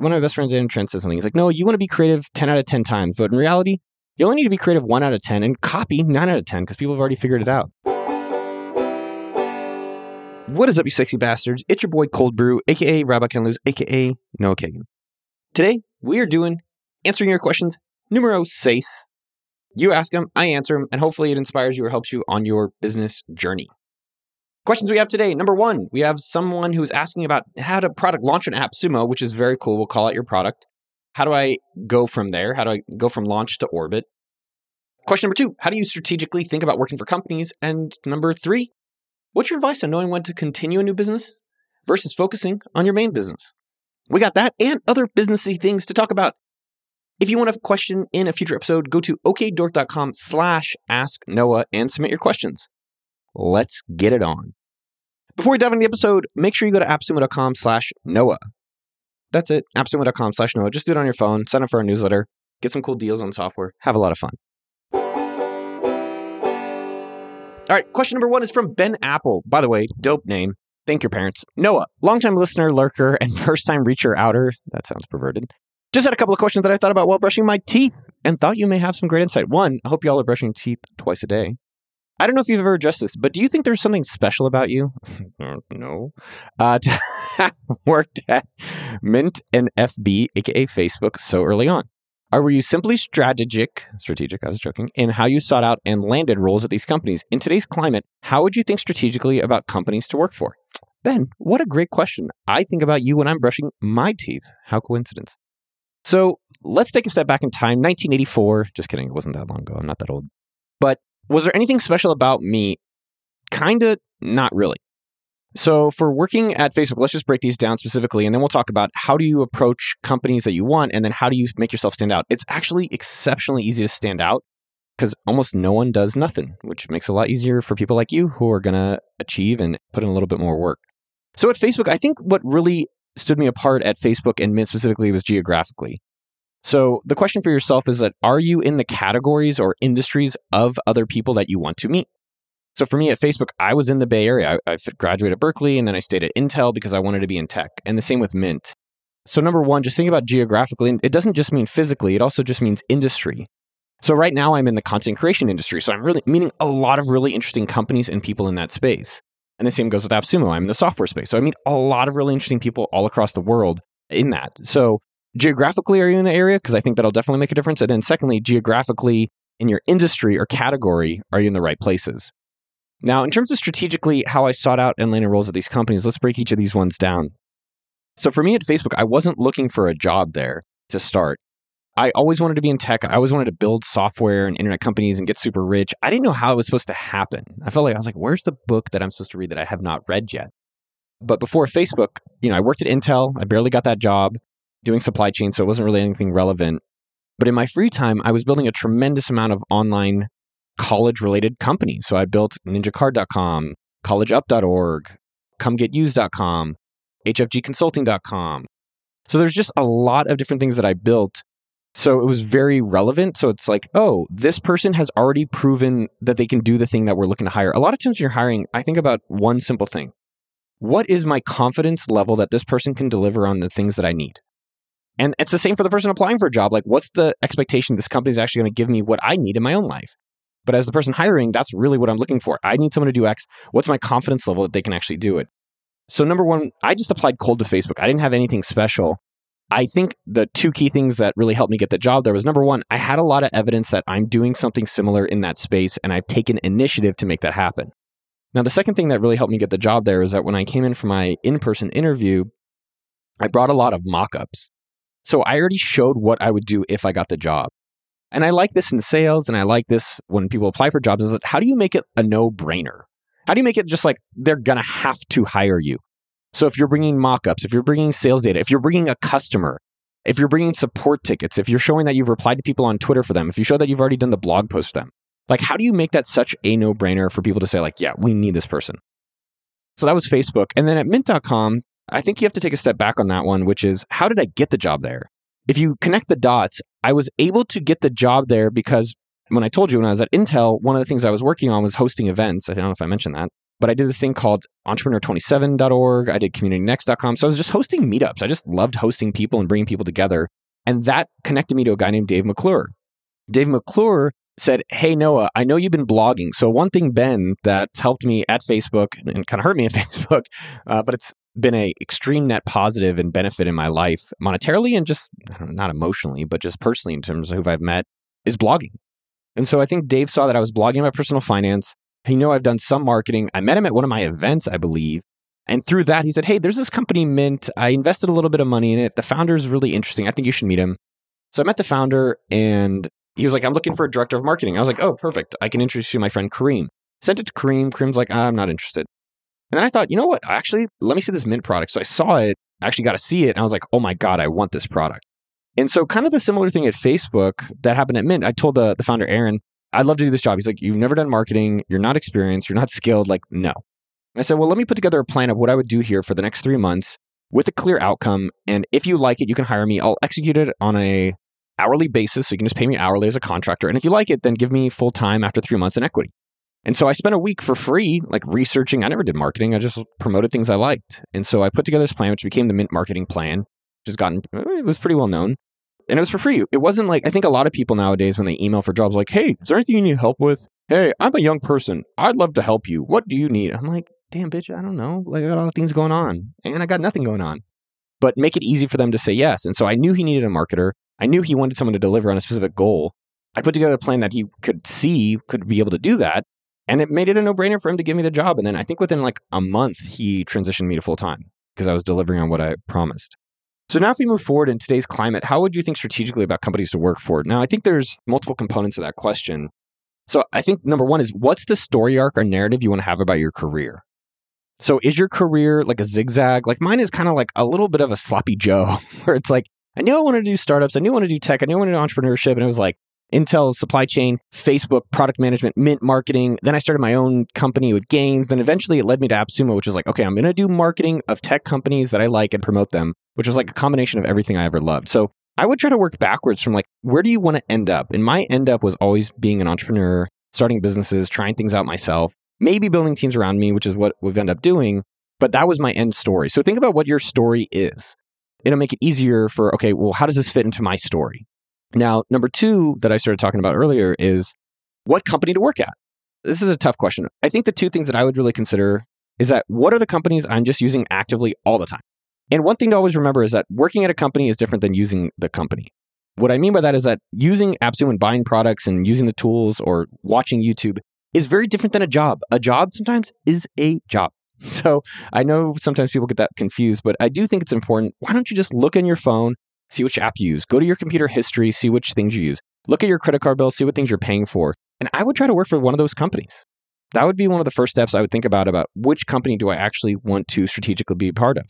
one of my best friends, Andrew Trent, says something. He's like, no, you want to be creative 10 out of 10 times. But in reality, you only need to be creative one out of 10 and copy nine out of 10 because people have already figured it out. What is up, you sexy bastards? It's your boy Cold Brew, aka Rabbi Can Lose, aka Noah Kagan. Today, we are doing answering your questions numero seis. You ask them, I answer them, and hopefully it inspires you or helps you on your business journey. Questions we have today. Number one, we have someone who's asking about how to product launch an AppSumo, which is very cool. We'll call out your product. How do I go from there? How do I go from launch to orbit? Question number two, how do you strategically think about working for companies? And number three, what's your advice on knowing when to continue a new business versus focusing on your main business? We got that and other businessy things to talk about. If you want a question in a future episode, go to okdork.com slash ask Noah and submit your questions. Let's get it on. Before we dive into the episode, make sure you go to appsumo.com slash Noah. That's it, appsumo.com slash Noah. Just do it on your phone, sign up for our newsletter, get some cool deals on software, have a lot of fun. All right, question number one is from Ben Apple. By the way, dope name. Thank your parents. Noah, longtime listener, lurker, and first time reacher outer. That sounds perverted. Just had a couple of questions that I thought about while brushing my teeth and thought you may have some great insight. One, I hope y'all are brushing teeth twice a day. I don't know if you've ever addressed this, but do you think there's something special about you? no. Uh, to have worked at Mint and FB, aka Facebook, so early on. Or were you simply strategic, strategic, I was joking, in how you sought out and landed roles at these companies? In today's climate, how would you think strategically about companies to work for? Ben, what a great question. I think about you when I'm brushing my teeth. How coincidence. So let's take a step back in time. 1984. Just kidding. It wasn't that long ago. I'm not that old. But was there anything special about me? Kinda, not really. So for working at Facebook, let's just break these down specifically, and then we'll talk about how do you approach companies that you want, and then how do you make yourself stand out. It's actually exceptionally easy to stand out because almost no one does nothing, which makes it a lot easier for people like you who are going to achieve and put in a little bit more work. So at Facebook, I think what really stood me apart at Facebook and Mint specifically was geographically. So the question for yourself is that are you in the categories or industries of other people that you want to meet? So for me at Facebook, I was in the Bay Area. I, I graduated at Berkeley and then I stayed at Intel because I wanted to be in tech. And the same with Mint. So number one, just think about geographically. It doesn't just mean physically, it also just means industry. So right now I'm in the content creation industry. So I'm really meeting a lot of really interesting companies and people in that space. And the same goes with AppSumo. I'm in the software space. So I meet a lot of really interesting people all across the world in that. So geographically, are you in the area? Because I think that'll definitely make a difference. And then secondly, geographically in your industry or category, are you in the right places? Now, in terms of strategically how I sought out and landed roles at these companies, let's break each of these ones down. So for me at Facebook, I wasn't looking for a job there to start. I always wanted to be in tech. I always wanted to build software and internet companies and get super rich. I didn't know how it was supposed to happen. I felt like I was like, where's the book that I'm supposed to read that I have not read yet? But before Facebook, you know, I worked at Intel. I barely got that job doing supply chain, so it wasn't really anything relevant. But in my free time, I was building a tremendous amount of online college related companies. So I built ninjacard.com, collegeup.org, comegetused.com, hfgconsulting.com. So there's just a lot of different things that I built so it was very relevant. So it's like, oh, this person has already proven that they can do the thing that we're looking to hire. A lot of times when you're hiring, I think about one simple thing. What is my confidence level that this person can deliver on the things that I need? And it's the same for the person applying for a job. Like, what's the expectation this company is actually going to give me what I need in my own life? But as the person hiring, that's really what I'm looking for. I need someone to do X. What's my confidence level that they can actually do it? So, number one, I just applied cold to Facebook. I didn't have anything special. I think the two key things that really helped me get the job there was number one, I had a lot of evidence that I'm doing something similar in that space, and I've taken initiative to make that happen. Now, the second thing that really helped me get the job there is that when I came in for my in person interview, I brought a lot of mock ups. So I already showed what I would do if I got the job. And I like this in sales, and I like this when people apply for jobs is that how do you make it a no brainer? How do you make it just like they're going to have to hire you? So if you're bringing mockups, if you're bringing sales data, if you're bringing a customer, if you're bringing support tickets, if you're showing that you've replied to people on Twitter for them, if you show that you've already done the blog post for them, like how do you make that such a no-brainer for people to say like, yeah, we need this person? So that was Facebook. And then at mint.com, I think you have to take a step back on that one, which is how did I get the job there? If you connect the dots, I was able to get the job there because when I told you when I was at Intel, one of the things I was working on was hosting events. I don't know if I mentioned that. but I did this thing called entrepreneur27.org. I did communitynext.com. So I was just hosting meetups. I just loved hosting people and bringing people together. And that connected me to a guy named Dave McClure. Dave McClure said, Hey, Noah, I know you've been blogging. So, one thing, Ben, that's helped me at Facebook and kind of hurt me at Facebook, uh, but it's been a extreme net positive and benefit in my life monetarily and just know, not emotionally, but just personally in terms of who I've met is blogging. And so I think Dave saw that I was blogging about personal finance. He knew I've done some marketing. I met him at one of my events, I believe. And through that, he said, Hey, there's this company, Mint. I invested a little bit of money in it. The founder is really interesting. I think you should meet him. So I met the founder and he was like, I'm looking for a director of marketing. I was like, Oh, perfect. I can introduce you to my friend Kareem. Sent it to Kareem. Kareem's like, I'm not interested. And then I thought, you know what? Actually, let me see this Mint product. So I saw it, I actually got to see it. And I was like, oh my God, I want this product. And so, kind of the similar thing at Facebook that happened at Mint, I told the, the founder, Aaron, I'd love to do this job. He's like, You've never done marketing. You're not experienced. You're not skilled. Like, no. And I said, Well, let me put together a plan of what I would do here for the next three months with a clear outcome. And if you like it, you can hire me. I'll execute it on a hourly basis. So you can just pay me hourly as a contractor. And if you like it, then give me full time after three months in equity. And so I spent a week for free, like researching. I never did marketing. I just promoted things I liked. And so I put together this plan, which became the Mint marketing plan, which has gotten, eh, it was pretty well known. And it was for free. It wasn't like, I think a lot of people nowadays, when they email for jobs, like, hey, is there anything you need help with? Hey, I'm a young person. I'd love to help you. What do you need? I'm like, damn, bitch, I don't know. Like, I got all the things going on and I got nothing going on. But make it easy for them to say yes. And so I knew he needed a marketer. I knew he wanted someone to deliver on a specific goal. I put together a plan that he could see could be able to do that. And it made it a no brainer for him to give me the job. And then I think within like a month, he transitioned me to full time because I was delivering on what I promised. So now, if we move forward in today's climate, how would you think strategically about companies to work for? Now, I think there's multiple components of that question. So I think number one is what's the story arc or narrative you want to have about your career? So is your career like a zigzag? Like mine is kind of like a little bit of a sloppy Joe, where it's like, I knew I wanted to do startups. I knew I wanted to do tech. I knew I wanted to do entrepreneurship. And it was like, Intel supply chain, Facebook product management, Mint marketing. Then I started my own company with games. Then eventually it led me to AppSumo, which was like, okay, I'm going to do marketing of tech companies that I like and promote them, which was like a combination of everything I ever loved. So I would try to work backwards from like, where do you want to end up? And my end up was always being an entrepreneur, starting businesses, trying things out myself, maybe building teams around me, which is what we've ended up doing. But that was my end story. So think about what your story is. It'll make it easier for, okay, well, how does this fit into my story? Now, number two that I started talking about earlier is what company to work at. This is a tough question. I think the two things that I would really consider is that what are the companies I'm just using actively all the time? And one thing to always remember is that working at a company is different than using the company. What I mean by that is that using AppSumo and buying products and using the tools or watching YouTube is very different than a job. A job sometimes is a job. So I know sometimes people get that confused, but I do think it's important. Why don't you just look in your phone see which app you use. Go to your computer history, see which things you use. Look at your credit card bill, see what things you're paying for. And I would try to work for one of those companies. That would be one of the first steps I would think about about which company do I actually want to strategically be a part of.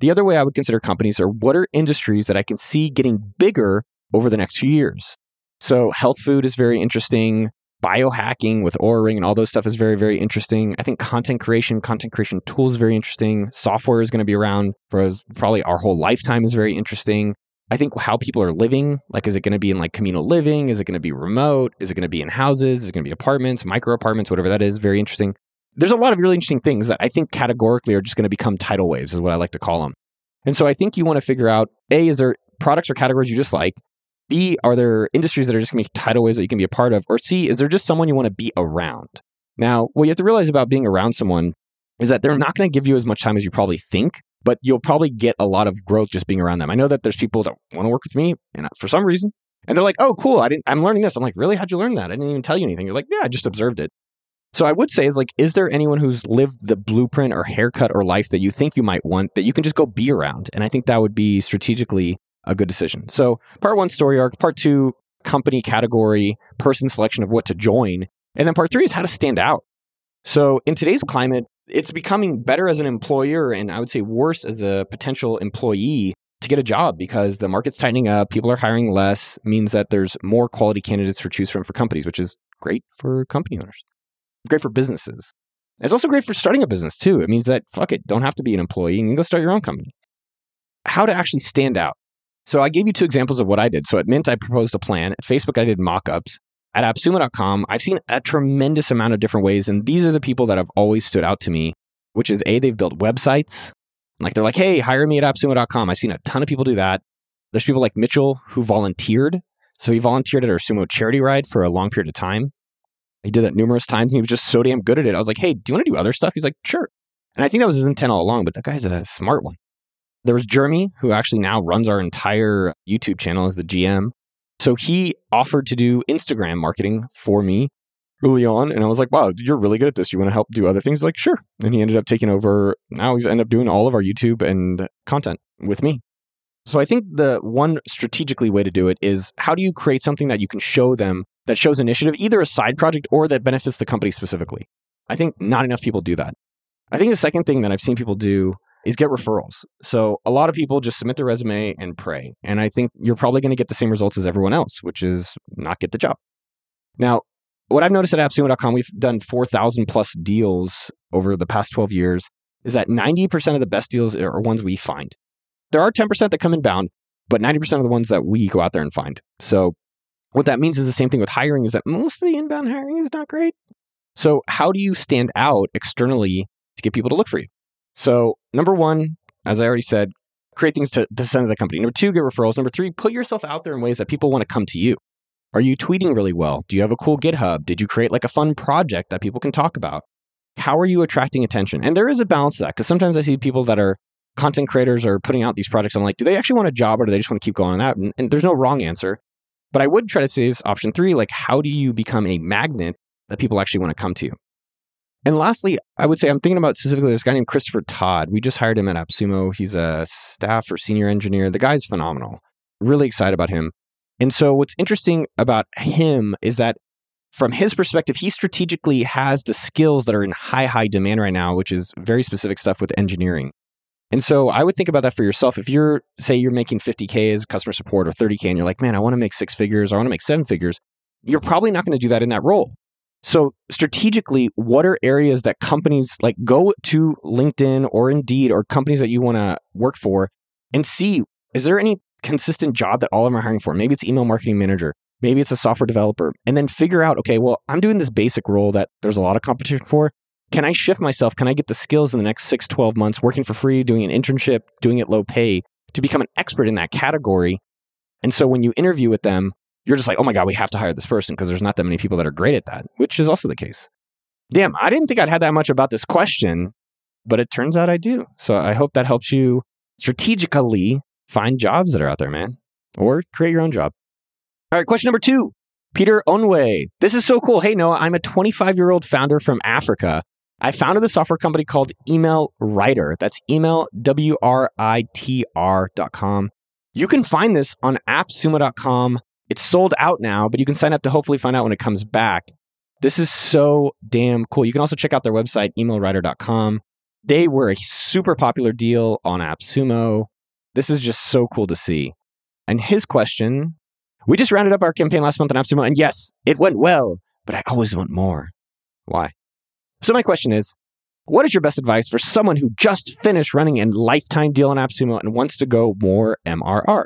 The other way I would consider companies are what are industries that I can see getting bigger over the next few years. So health food is very interesting. Biohacking with Oura Ring and all those stuff is very, very interesting. I think content creation, content creation tools very interesting. Software is going to be around for probably our whole lifetime is very interesting. I think how people are living, like, is it going to be in like communal living? Is it going to be remote? Is it going to be in houses? Is it going to be apartments, micro apartments, whatever that is? Very interesting. There's a lot of really interesting things that I think categorically are just going to become tidal waves, is what I like to call them. And so I think you want to figure out A, is there products or categories you just like? B, are there industries that are just going to be tidal waves that you can be a part of? Or C, is there just someone you want to be around? Now, what you have to realize about being around someone is that they're not going to give you as much time as you probably think but you'll probably get a lot of growth just being around them. I know that there's people that want to work with me and for some reason, and they're like, "Oh, cool! I didn't. I'm learning this." I'm like, "Really? How'd you learn that? I didn't even tell you anything." You're like, "Yeah, I just observed it." So I would say is like, is there anyone who's lived the blueprint or haircut or life that you think you might want that you can just go be around? And I think that would be strategically a good decision. So part one, story arc. Part two, company category, person selection of what to join, and then part three is how to stand out. So in today's climate, it's becoming better as an employer and I would say worse as a potential employee to get a job because the market's tightening up, people are hiring less, means that there's more quality candidates for choose from for companies, which is great for company owners, great for businesses. It's also great for starting a business too. It means that fuck it, don't have to be an employee, you can go start your own company. How to actually stand out. So I gave you two examples of what I did. So at Mint, I proposed a plan. At Facebook, I did mock ups. At AppSumo.com, I've seen a tremendous amount of different ways. And these are the people that have always stood out to me, which is A, they've built websites. Like they're like, hey, hire me at AppSumo.com. I've seen a ton of people do that. There's people like Mitchell who volunteered. So he volunteered at our Sumo charity ride for a long period of time. He did that numerous times and he was just so damn good at it. I was like, hey, do you want to do other stuff? He's like, sure. And I think that was his intent all along, but that guy's a smart one. There was Jeremy, who actually now runs our entire YouTube channel as the GM. So he offered to do Instagram marketing for me early on. And I was like, wow, you're really good at this. You want to help do other things? Like, sure. And he ended up taking over. Now he's ended up doing all of our YouTube and content with me. So I think the one strategically way to do it is how do you create something that you can show them that shows initiative, either a side project or that benefits the company specifically? I think not enough people do that. I think the second thing that I've seen people do is get referrals. So a lot of people just submit their resume and pray. And I think you're probably going to get the same results as everyone else, which is not get the job. Now, what I've noticed at AppSumo.com, we've done 4,000 plus deals over the past 12 years, is that 90% of the best deals are ones we find. There are 10% that come inbound, but 90% of the ones that we go out there and find. So what that means is the same thing with hiring is that most of the inbound hiring is not great. So how do you stand out externally to get people to look for you? So, number one, as I already said, create things to the center of the company. Number two, get referrals. Number three, put yourself out there in ways that people want to come to you. Are you tweeting really well? Do you have a cool GitHub? Did you create like a fun project that people can talk about? How are you attracting attention? And there is a balance to that because sometimes I see people that are content creators are putting out these projects. I'm like, do they actually want a job or do they just want to keep going on that? And, and there's no wrong answer. But I would try to say is option three, like, how do you become a magnet that people actually want to come to you? And lastly, I would say I'm thinking about specifically this guy named Christopher Todd. We just hired him at AppSumo. He's a staff or senior engineer. The guy's phenomenal. Really excited about him. And so what's interesting about him is that from his perspective, he strategically has the skills that are in high, high demand right now, which is very specific stuff with engineering. And so I would think about that for yourself. If you're, say, you're making 50K as customer support or 30K and you're like, man, I want to make six figures, or I want to make seven figures, you're probably not going to do that in that role. So strategically, what are areas that companies like go to LinkedIn or Indeed or companies that you want to work for and see is there any consistent job that all of them are hiring for? Maybe it's email marketing manager, maybe it's a software developer, and then figure out, okay, well, I'm doing this basic role that there's a lot of competition for. Can I shift myself? Can I get the skills in the next six, 12 months working for free, doing an internship, doing it low pay to become an expert in that category? And so when you interview with them, you're just like, oh my God, we have to hire this person because there's not that many people that are great at that, which is also the case. Damn, I didn't think I'd had that much about this question, but it turns out I do. So I hope that helps you strategically find jobs that are out there, man, or create your own job. All right, question number two Peter Onwe. This is so cool. Hey, Noah, I'm a 25 year old founder from Africa. I founded a software company called EmailWritr. That's email, W R I T R.com. You can find this on appsumo.com it's sold out now, but you can sign up to hopefully find out when it comes back. This is so damn cool. You can also check out their website, emailwritr.com. They were a super popular deal on AppSumo. This is just so cool to see. And his question we just rounded up our campaign last month on AppSumo, and yes, it went well, but I always want more. Why? So, my question is what is your best advice for someone who just finished running a lifetime deal on AppSumo and wants to go more MRR?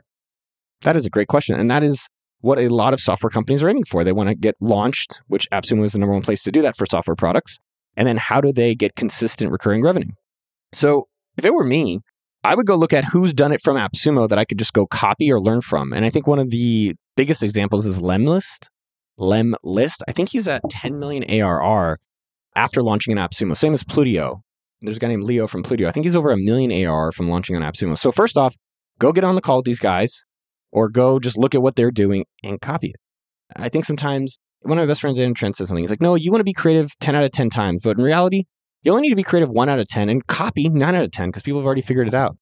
That is a great question. And that is what a lot of software companies are aiming for. They want to get launched, which AppSumo is the number one place to do that for software products. And then how do they get consistent recurring revenue? So if it were me, I would go look at who's done it from AppSumo that I could just go copy or learn from. And I think one of the biggest examples is Lemlist. Lemlist. I think he's at 10 million ARR after launching an AppSumo. Same as Plutio. There's a guy named Leo from Plutio. I think he's over a million ARR from launching on AppSumo. So first off, go get on the call with these guys or go just look at what they're doing and copy it. I think sometimes one of my best friends, Andrew Trent, says something. He's like, no, you want to be creative 10 out of 10 times. But in reality, you only need to be creative one out of 10 and copy nine out of 10 because people have already figured it out.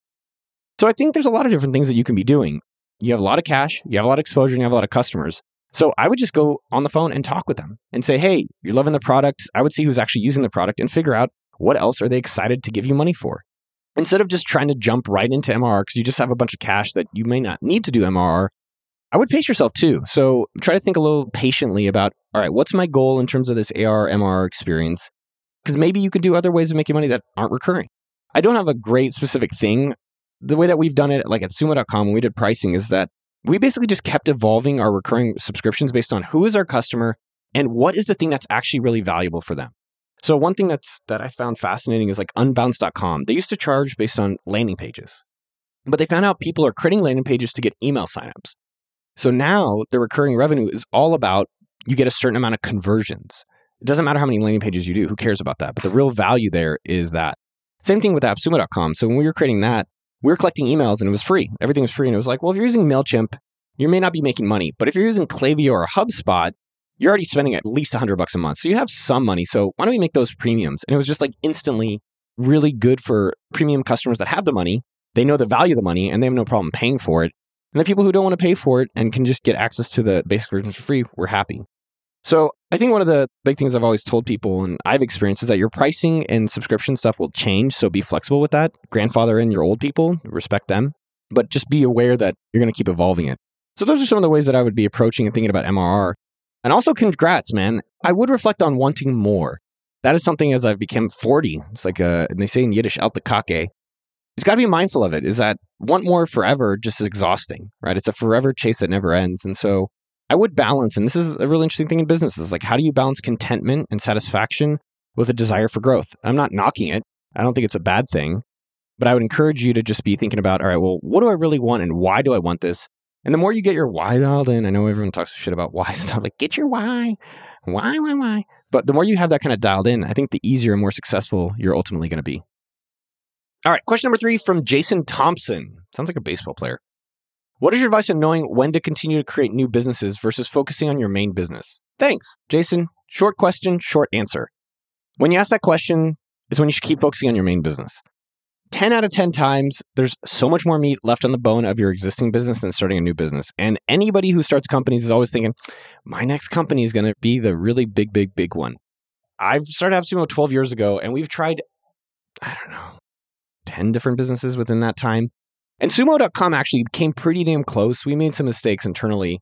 So I think there's a lot of different things that you can be doing. You have a lot of cash, you have a lot of exposure, and you have a lot of customers. So I would just go on the phone and talk with them and say, hey, you're loving the product. I would see who's actually using the product and figure out what else are they excited to give you money for. Instead of just trying to jump right into MRR because you just have a bunch of cash that you may not need to do MRR, I would pace yourself too. So try to think a little patiently about all right, what's my goal in terms of this AR, MR experience? Because maybe you could do other ways of making money that aren't recurring. I don't have a great specific thing. The way that we've done it, like at sumo.com, when we did pricing, is that we basically just kept evolving our recurring subscriptions based on who is our customer and what is the thing that's actually really valuable for them. So one thing that's that I found fascinating is like unbounce.com. They used to charge based on landing pages. But they found out people are creating landing pages to get email signups. So now the recurring revenue is all about you get a certain amount of conversions. It doesn't matter how many landing pages you do, who cares about that? But the real value there is that. Same thing with appsumo.com. So when we were creating that, we were collecting emails and it was free. Everything was free. And it was like, well, if you're using MailChimp, you may not be making money. But if you're using Klaviyo or HubSpot, you're already spending at least 100 bucks a month. So you have some money. So why don't we make those premiums? And it was just like instantly really good for premium customers that have the money. They know the value of the money and they have no problem paying for it. And the people who don't want to pay for it and can just get access to the basic versions for free, we're happy. So I think one of the big things I've always told people and I've experienced is that your pricing and subscription stuff will change. So be flexible with that. Grandfather in your old people, respect them, but just be aware that you're going to keep evolving it. So those are some of the ways that I would be approaching and thinking about MRR. And also congrats, man. I would reflect on wanting more. That is something as I've become 40. It's like a, and they say in Yiddish, alter kacker. It's got to be mindful of it is that want more forever just is exhausting, right? It's a forever chase that never ends. And so I would balance, and this is a really interesting thing in business is like, how do you balance contentment and satisfaction with a desire for growth? I'm not knocking it. I don't think it's a bad thing, but I would encourage you to just be thinking about, all right, well, what do I really want and why do I want this? And the more you get your why dialed in, I know everyone talks shit about why stuff, like get your why, why, why, why. But the more you have that kind of dialed in, I think the easier and more successful you're ultimately going to be. All right, question number three from Jason Thompson. Sounds like a baseball player. What is your advice on knowing when to continue to create new businesses versus focusing on your main business? Thanks, Jason. Short question, short answer. When you ask that question, is when you should keep focusing on your main business. 10 out of 10 times, there's so much more meat left on the bone of your existing business than starting a new business. And anybody who starts companies is always thinking, my next company is going to be the really big, big, big one. I've started AppSumo 12 years ago, and we've tried, I don't know, 10 different businesses within that time. And sumo.com actually came pretty damn close. We made some mistakes internally,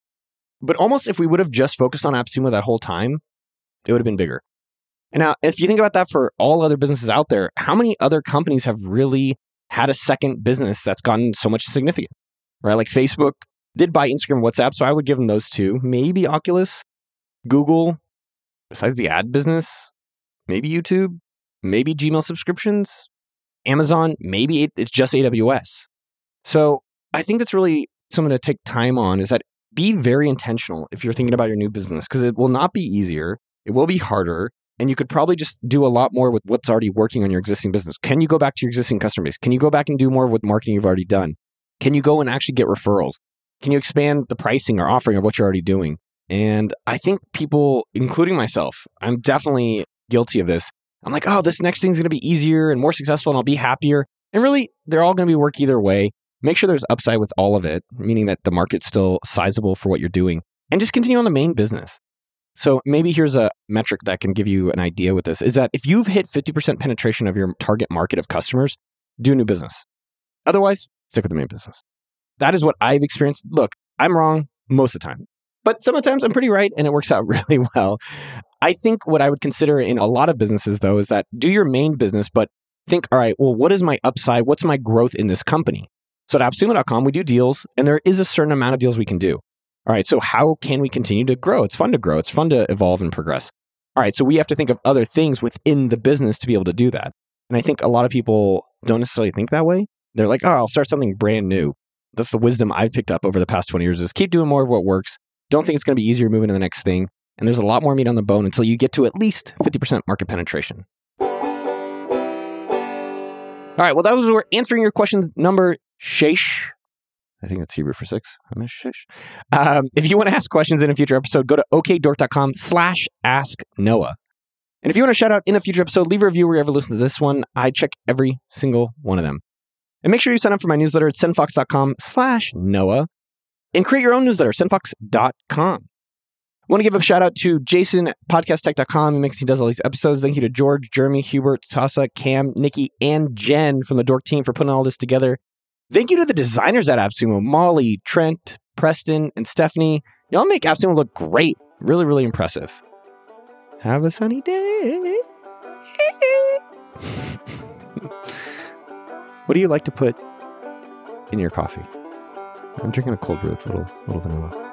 but almost if we would have just focused on AppSumo that whole time, it would have been bigger. And now, if you think about that for all other businesses out there, how many other companies have really had a second business that's gotten so much significant, right? Like Facebook did buy Instagram, WhatsApp, so I would give them those two. Maybe Oculus, Google, besides the ad business, maybe YouTube, maybe Gmail subscriptions, Amazon, maybe it's just AWS. So I think that's really something to take time on is that be very intentional if you're thinking about your new business because it will not be easier. It will be harder. And you could probably just do a lot more with what's already working on your existing business. Can you go back to your existing customer base? Can you go back and do more with marketing you've already done? Can you go and actually get referrals? Can you expand the pricing or offering of what you're already doing? And I think people, including myself, I'm definitely guilty of this. I'm like, oh, this next thing's going to be easier and more successful and I'll be happier. And really, they're all going to be work either way. Make sure there's upside with all of it, meaning that the market's still sizable for what you're doing, and just continue on the main business. So maybe here's a metric that can give you an idea with this is that if you've hit 50% penetration of your target market of customers, do new business. Otherwise, stick with the main business. That is what I've experienced. Look, I'm wrong most of the time, but sometimes I'm pretty right and it works out really well. I think what I would consider in a lot of businesses, though, is that do your main business, but think, all right, well, what is my upside? What's my growth in this company? So at appsumo.com, we do deals, and there is a certain amount of deals we can do. All right, so how can we continue to grow? It's fun to grow, it's fun to evolve and progress. All right, so we have to think of other things within the business to be able to do that. And I think a lot of people don't necessarily think that way. They're like, oh, I'll start something brand new. That's the wisdom I've picked up over the past 20 years is keep doing more of what works. Don't think it's going to be easier moving to the next thing. And there's a lot more meat on the bone until you get to at least 50% market penetration. All right, well, that was answering your questions number Shesh. I think that's Hebrew for six. I'm Shesh. Um, if you want to ask questions in a future episode, go to okdork.com slash ask Noah. And if you want to shout out in a future episode, leave a review wherever you listen to this one. I check every single one of them. And make sure you sign up for my newsletter at sendfox.com slash Noah and create your own newsletter, sendfox.com. I want to give a shout out to Jason, podcasttech.com. He makes he does all these episodes. Thank you to George, Jeremy, Hubert, Tasa, Cam, Nikki, and Jen from the Dork team for putting all this together. Thank you to the designers at AppSumo, Molly, Trent, Preston, and Stephanie. Y'all make AppSumo look great. Really, really impressive. Have a sunny day. what do you like to put in your coffee? I'm drinking a cold brew. with a little little vanilla.